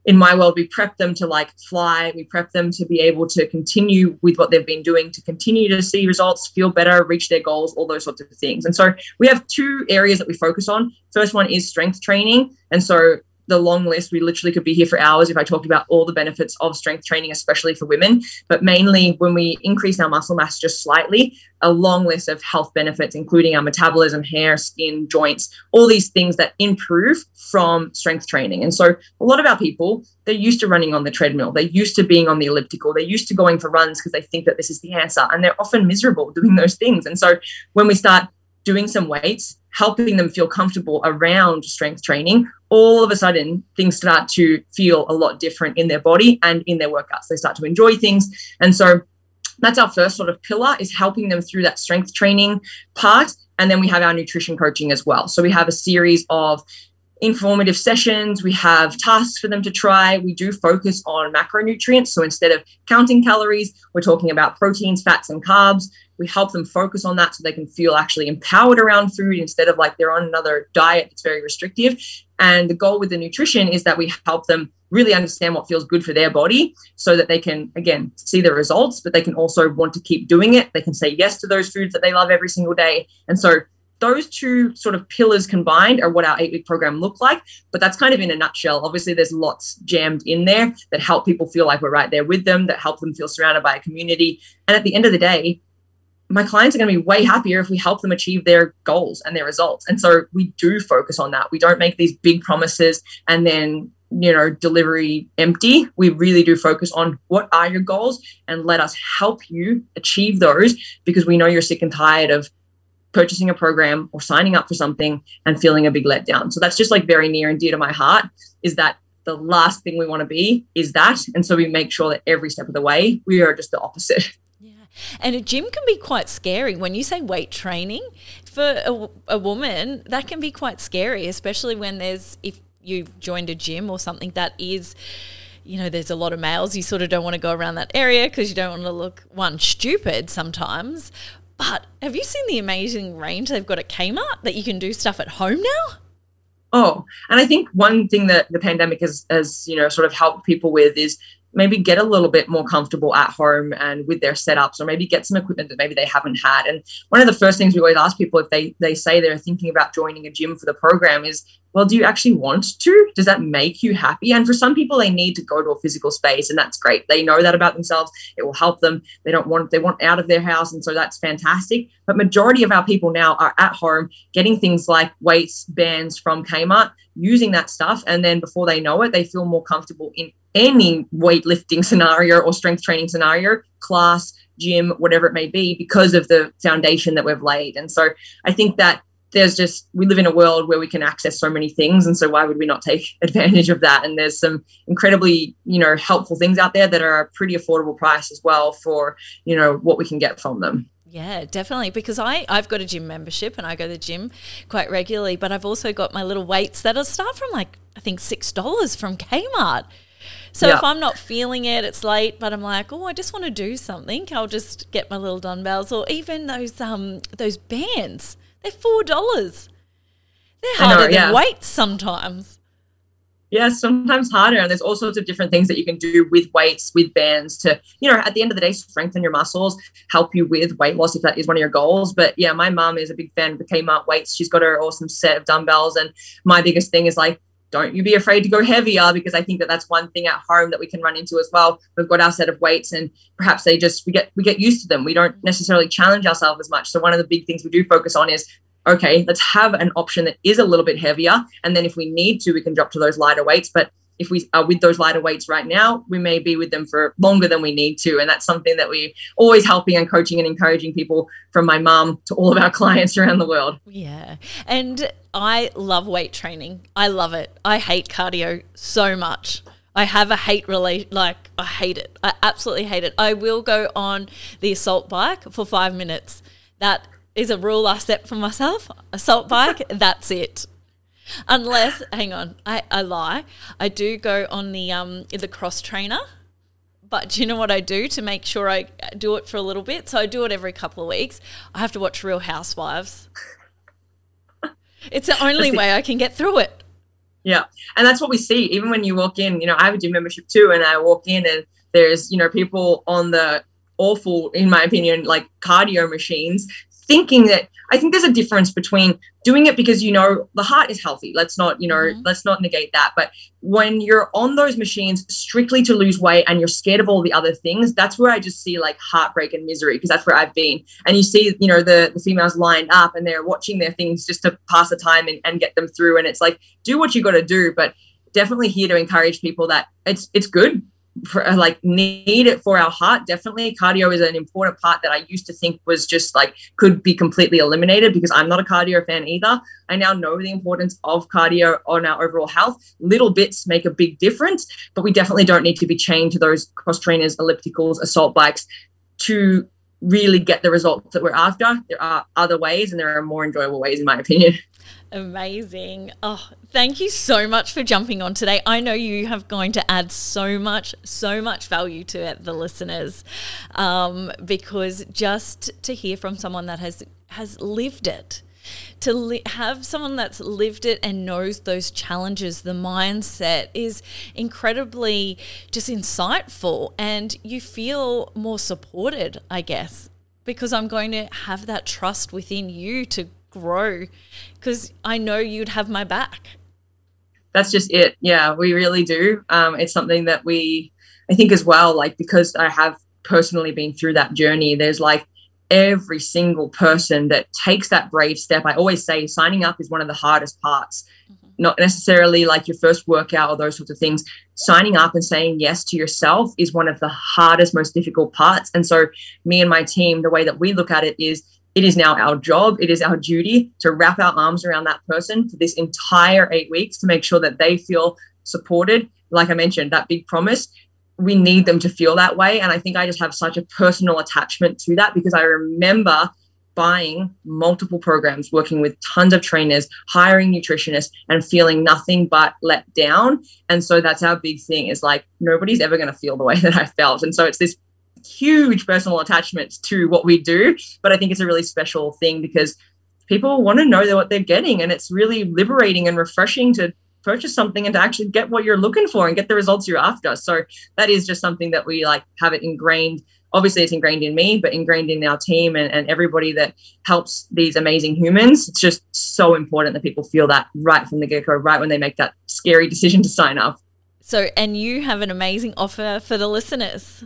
in my world, we prep them to like fly. We prep them to be able to continue with what they've been doing, to continue to see results, feel better, reach their goals, all those sorts of things. And so we have two areas that we focus on. First one is strength training. And so the long list. We literally could be here for hours if I talked about all the benefits of strength training, especially for women. But mainly when we increase our muscle mass just slightly, a long list of health benefits, including our metabolism, hair, skin, joints, all these things that improve from strength training. And so a lot of our people, they're used to running on the treadmill. They're used to being on the elliptical. They're used to going for runs because they think that this is the answer. And they're often miserable doing those things. And so when we start doing some weights, helping them feel comfortable around strength training, all of a sudden things start to feel a lot different in their body and in their workouts. They start to enjoy things. And so that's our first sort of pillar is helping them through that strength training part. And then we have our nutrition coaching as well. So we have a series of informative sessions. We have tasks for them to try. We do focus on macronutrients. So instead of counting calories, we're talking about proteins, fats, and carbs. We help them focus on that so they can feel actually empowered around food instead of like they're on another diet that's very restrictive. And the goal with the nutrition is that we help them really understand what feels good for their body so that they can, again, see the results, but they can also want to keep doing it. They can say yes to those foods that they love every single day. And so those two sort of pillars combined are what our eight week program look like but that's kind of in a nutshell obviously there's lots jammed in there that help people feel like we're right there with them that help them feel surrounded by a community and at the end of the day my clients are going to be way happier if we help them achieve their goals and their results. And so we do focus on that. We don't make these big promises and then, you know, delivery empty. We really do focus on what are your goals and let us help you achieve those because we know you're sick and tired of purchasing a program or signing up for something and feeling a big letdown. So that's just like very near and dear to my heart is that the last thing we want to be is that. And so we make sure that every step of the way, we are just the opposite. And a gym can be quite scary. When you say weight training, for a, a woman, that can be quite scary, especially when there's, if you've joined a gym or something that is you know, there's a lot of males. You sort of don't want to go around that area because you don't want to look one stupid sometimes. But have you seen the amazing range they've got at Kmart that you can do stuff at home now? Oh, and I think one thing that the pandemic has, has you know, sort of helped people with is maybe get a little bit more comfortable at home and with their setups or maybe get some equipment that maybe they haven't had. And one of the first things we always ask people if they they say they're thinking about joining a gym for the program is well do you actually want to? Does that make you happy? And for some people they need to go to a physical space and that's great. They know that about themselves. It will help them. They don't want they want out of their house and so that's fantastic. But majority of our people now are at home getting things like weights bands from Kmart using that stuff and then before they know it they feel more comfortable in any weightlifting scenario or strength training scenario, class, gym, whatever it may be, because of the foundation that we've laid. And so I think that there's just we live in a world where we can access so many things and so why would we not take advantage of that and there's some incredibly you know helpful things out there that are a pretty affordable price as well for you know what we can get from them yeah, definitely. Because I, I've got a gym membership and I go to the gym quite regularly, but I've also got my little weights that'll start from like, I think $6 from Kmart. So yeah. if I'm not feeling it, it's late, but I'm like, oh, I just want to do something. I'll just get my little dumbbells or even those um those bands. They're four dollars. They're harder know, yeah. than weights sometimes. yeah, sometimes harder. And there's all sorts of different things that you can do with weights, with bands to, you know, at the end of the day, strengthen your muscles, help you with weight loss if that is one of your goals. But yeah, my mom is a big fan of the Kmart weights. She's got her awesome set of dumbbells. And my biggest thing is like, don't you be afraid to go heavier because I think that that's one thing at home that we can run into as well. We've got our set of weights and perhaps they just we get we get used to them. We don't necessarily challenge ourselves as much. So one of the big things we do focus on is okay, let's have an option that is a little bit heavier. And then if we need to, we can drop to those lighter weights. But if we are with those lighter weights right now, we may be with them for longer than we need to. And that's something that we're always helping and coaching and encouraging people from my mom to all of our clients around the world. Yeah. And I love weight training. I love it. I hate cardio so much. I have a hate relate like I hate it. I absolutely hate it. I will go on the assault bike for 5 minutes. That is a rule I set for myself. Assault bike, that's it. Unless, hang on, I, I lie. I do go on the um the cross trainer, but do you know what I do to make sure I do it for a little bit? So I do it every couple of weeks. I have to watch Real Housewives. it's the only way I can get through it. Yeah, and that's what we see. Even when you walk in, you know, I have a gym membership too, and I walk in and there's you know people on the awful, in my opinion, like cardio machines thinking that I think there's a difference between doing it because you know the heart is healthy. Let's not, you know, mm-hmm. let's not negate that. But when you're on those machines strictly to lose weight and you're scared of all the other things, that's where I just see like heartbreak and misery because that's where I've been. And you see, you know, the, the females lined up and they're watching their things just to pass the time and, and get them through. And it's like, do what you got to do. But definitely here to encourage people that it's it's good for, uh, like need it for our heart definitely. Cardio is an important part that i used to think was just like could be completely eliminated because i'm not a cardio fan either. I now know the importance of cardio on our overall health. Little bits make a big difference but we definitely don't need to be chained to those cross trainers ellipticals assault bikes to really get the results that we're after there are other ways and there are more enjoyable ways in my opinion Amazing. Oh, thank you so much for jumping on today. I know you have going to add so much, so much value to the listeners um, because just to hear from someone that has has lived it, to li- have someone that's lived it and knows those challenges, the mindset is incredibly just insightful, and you feel more supported, I guess, because I'm going to have that trust within you to grow because I know you'd have my back. That's just it. Yeah, we really do. Um, it's something that we, I think, as well, like because I have personally been through that journey, there's like every single person that takes that brave step. I always say signing up is one of the hardest parts, mm-hmm. not necessarily like your first workout or those sorts of things. Signing up and saying yes to yourself is one of the hardest, most difficult parts. And so, me and my team, the way that we look at it is it is now our job, it is our duty to wrap our arms around that person for this entire eight weeks to make sure that they feel supported. Like I mentioned, that big promise, we need them to feel that way. And I think I just have such a personal attachment to that because I remember buying multiple programs, working with tons of trainers, hiring nutritionists, and feeling nothing but let down. And so that's our big thing is like, nobody's ever going to feel the way that I felt. And so it's this huge personal attachment to what we do, but I think it's a really special thing because people want to know what they're getting, and it's really liberating and refreshing to purchase something and to actually get what you're looking for and get the results you're after. So that is just something that we like have it ingrained. Obviously, it's ingrained in me, but ingrained in our team and, and everybody that helps these amazing humans. It's just so important that people feel that right from the get go, right when they make that scary decision to sign up. So, and you have an amazing offer for the listeners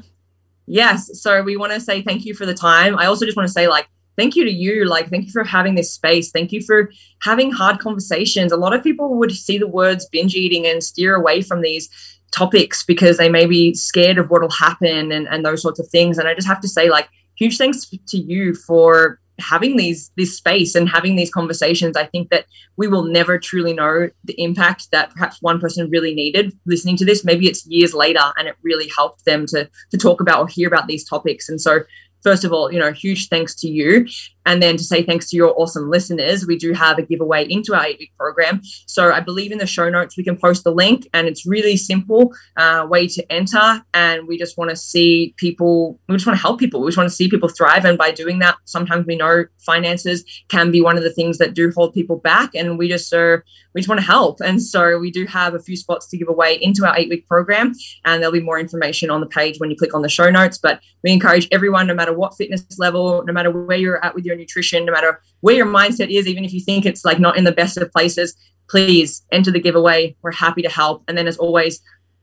yes so we want to say thank you for the time i also just want to say like thank you to you like thank you for having this space. Thank you for having hard conversations. A lot of people would see the words binge eating and steer away from these topics because they may be scared of what'll happen and, and those sorts of things. And i just have to say like huge thanks to you for having these this space and having these conversations. I think that we will never truly know the impact that perhaps one person really needed listening to this. Maybe it's years later and it really helped them to to talk about or hear about these topics. And so first of all, you know, huge thanks to you. And then to say thanks to your awesome listeners, we do have a giveaway into our eight week program. So I believe in the show notes, we can post the link and it's really simple uh, way to enter. And we just want to see people, we just want to help people. We just want to see people thrive. And by doing that, sometimes we know finances can be one of the things that do hold people back. And we just, uh, we just want to help. And so we do have a few spots to give away into our eight week program. And there'll be more information on the page when you click on the show notes. But we encourage everyone, no matter what fitness level, no matter where you're at with your nutrition, no matter where your mindset is, even if you think it's like not in the best of places, please enter the giveaway. We're happy to help. And then as always,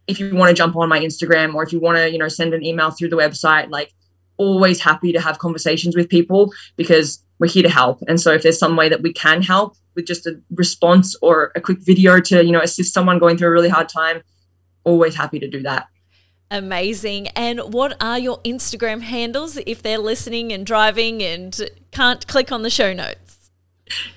if you want to jump on my Instagram or if you want to, you know, send an email through the website, like always happy to have conversations with people because we're here to help. And so if there's some way that we can help with just a response or a quick video to, you know, assist someone going through a really hard time, always happy to do that. Amazing. And what are your Instagram handles if they're listening and driving and can't click on the show notes?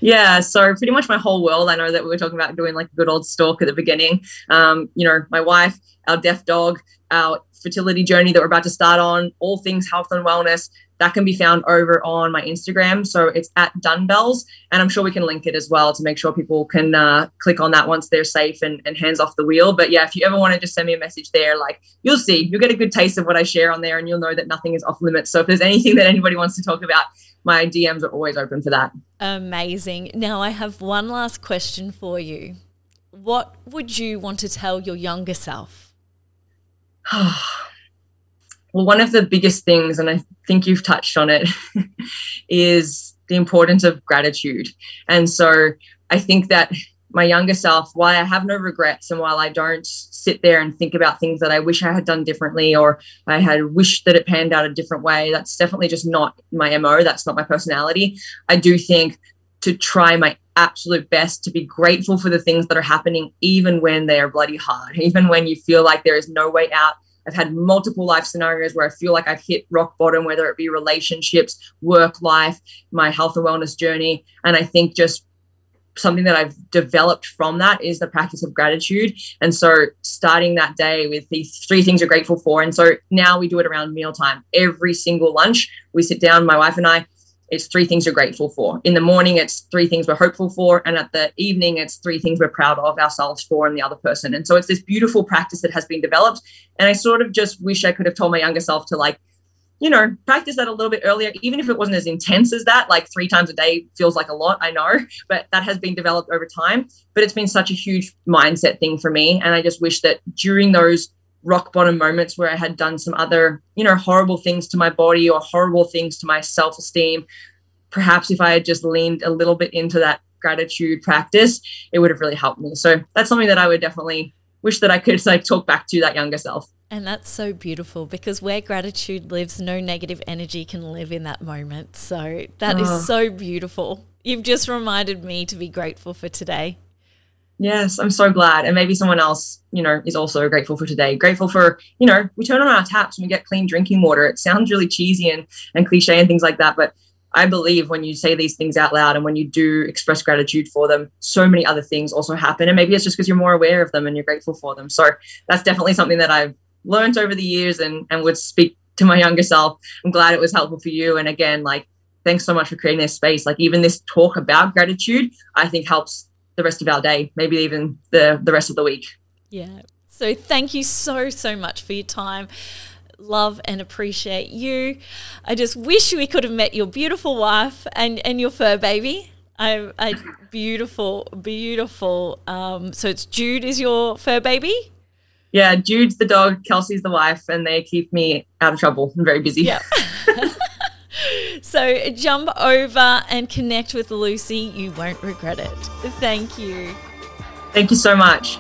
Yeah, so pretty much my whole world. I know that we were talking about doing like a good old stalk at the beginning. Um, you know, my wife, our deaf dog, our fertility journey that we're about to start on, all things health and wellness, that can be found over on my Instagram. So it's at Dunbells. And I'm sure we can link it as well to make sure people can uh, click on that once they're safe and, and hands off the wheel. But yeah, if you ever want to just send me a message there, like you'll see, you'll get a good taste of what I share on there and you'll know that nothing is off limits. So if there's anything that anybody wants to talk about, my DMs are always open for that. Amazing. Now I have one last question for you. What would you want to tell your younger self? well, one of the biggest things, and I think you've touched on it, is the importance of gratitude. And so I think that my younger self, while I have no regrets and while I don't sit there and think about things that I wish I had done differently or I had wished that it panned out a different way, that's definitely just not my MO. That's not my personality. I do think to try my absolute best to be grateful for the things that are happening, even when they are bloody hard, even when you feel like there is no way out I've had multiple life scenarios where I feel like I've hit rock bottom, whether it be relationships, work life, my health and wellness journey. And I think just something that I've developed from that is the practice of gratitude. And so starting that day with these three things you're grateful for. And so now we do it around mealtime. Every single lunch, we sit down, my wife and I, it's three things you're grateful for. In the morning, it's three things we're hopeful for. And at the evening, it's three things we're proud of ourselves for and the other person. And so it's this beautiful practice that has been developed. And I sort of just wish I could have told my younger self to like, you know, practice that a little bit earlier, even if it wasn't as intense as that. Like three times a day feels like a lot, I know, but that has been developed over time. But it's been such a huge mindset thing for me. And I just wish that during those rock bottom moments where I had done some other, you know, horrible things to my body or horrible things to my self esteem. Perhaps if I had just leaned a little bit into that gratitude practice, it would have really helped me. So that's something that I would definitely wish that I could like talk back to that younger self. And that's so beautiful because where gratitude lives, no negative energy can live in that moment. So that oh. is ah. so beautiful. You've just reminded me to be grateful for today. Yes, I'm so glad. And maybe someone else, you know, is also grateful for today. Grateful for, you know, we turn on our taps and we get clean drinking water. It sounds really cheesy and, and cliche and things like that. But I believe when you say these things out loud and when you do express gratitude for them, so many other things also happen. And maybe it's just because you're more aware of them and you're grateful for them. So that's definitely something that I've learned over the years and, and would speak to my younger self. I'm glad it was helpful for you. And again, like, thanks so much for creating this space. Like, even this talk about gratitude, I think helps the rest of our day, maybe even the the rest of the week. Yeah. So thank you so so much for your time. Love and appreciate you. I just wish we could have met your beautiful wife and and your fur baby. I, I beautiful, beautiful. Um, so it's Jude is your fur baby. Yeah, Jude's the dog, Kelsey's the wife, and they keep me out of trouble. I'm very busy. Yeah. so jump over and connect with Lucy. You won't regret it. Thank you. Thank you so much.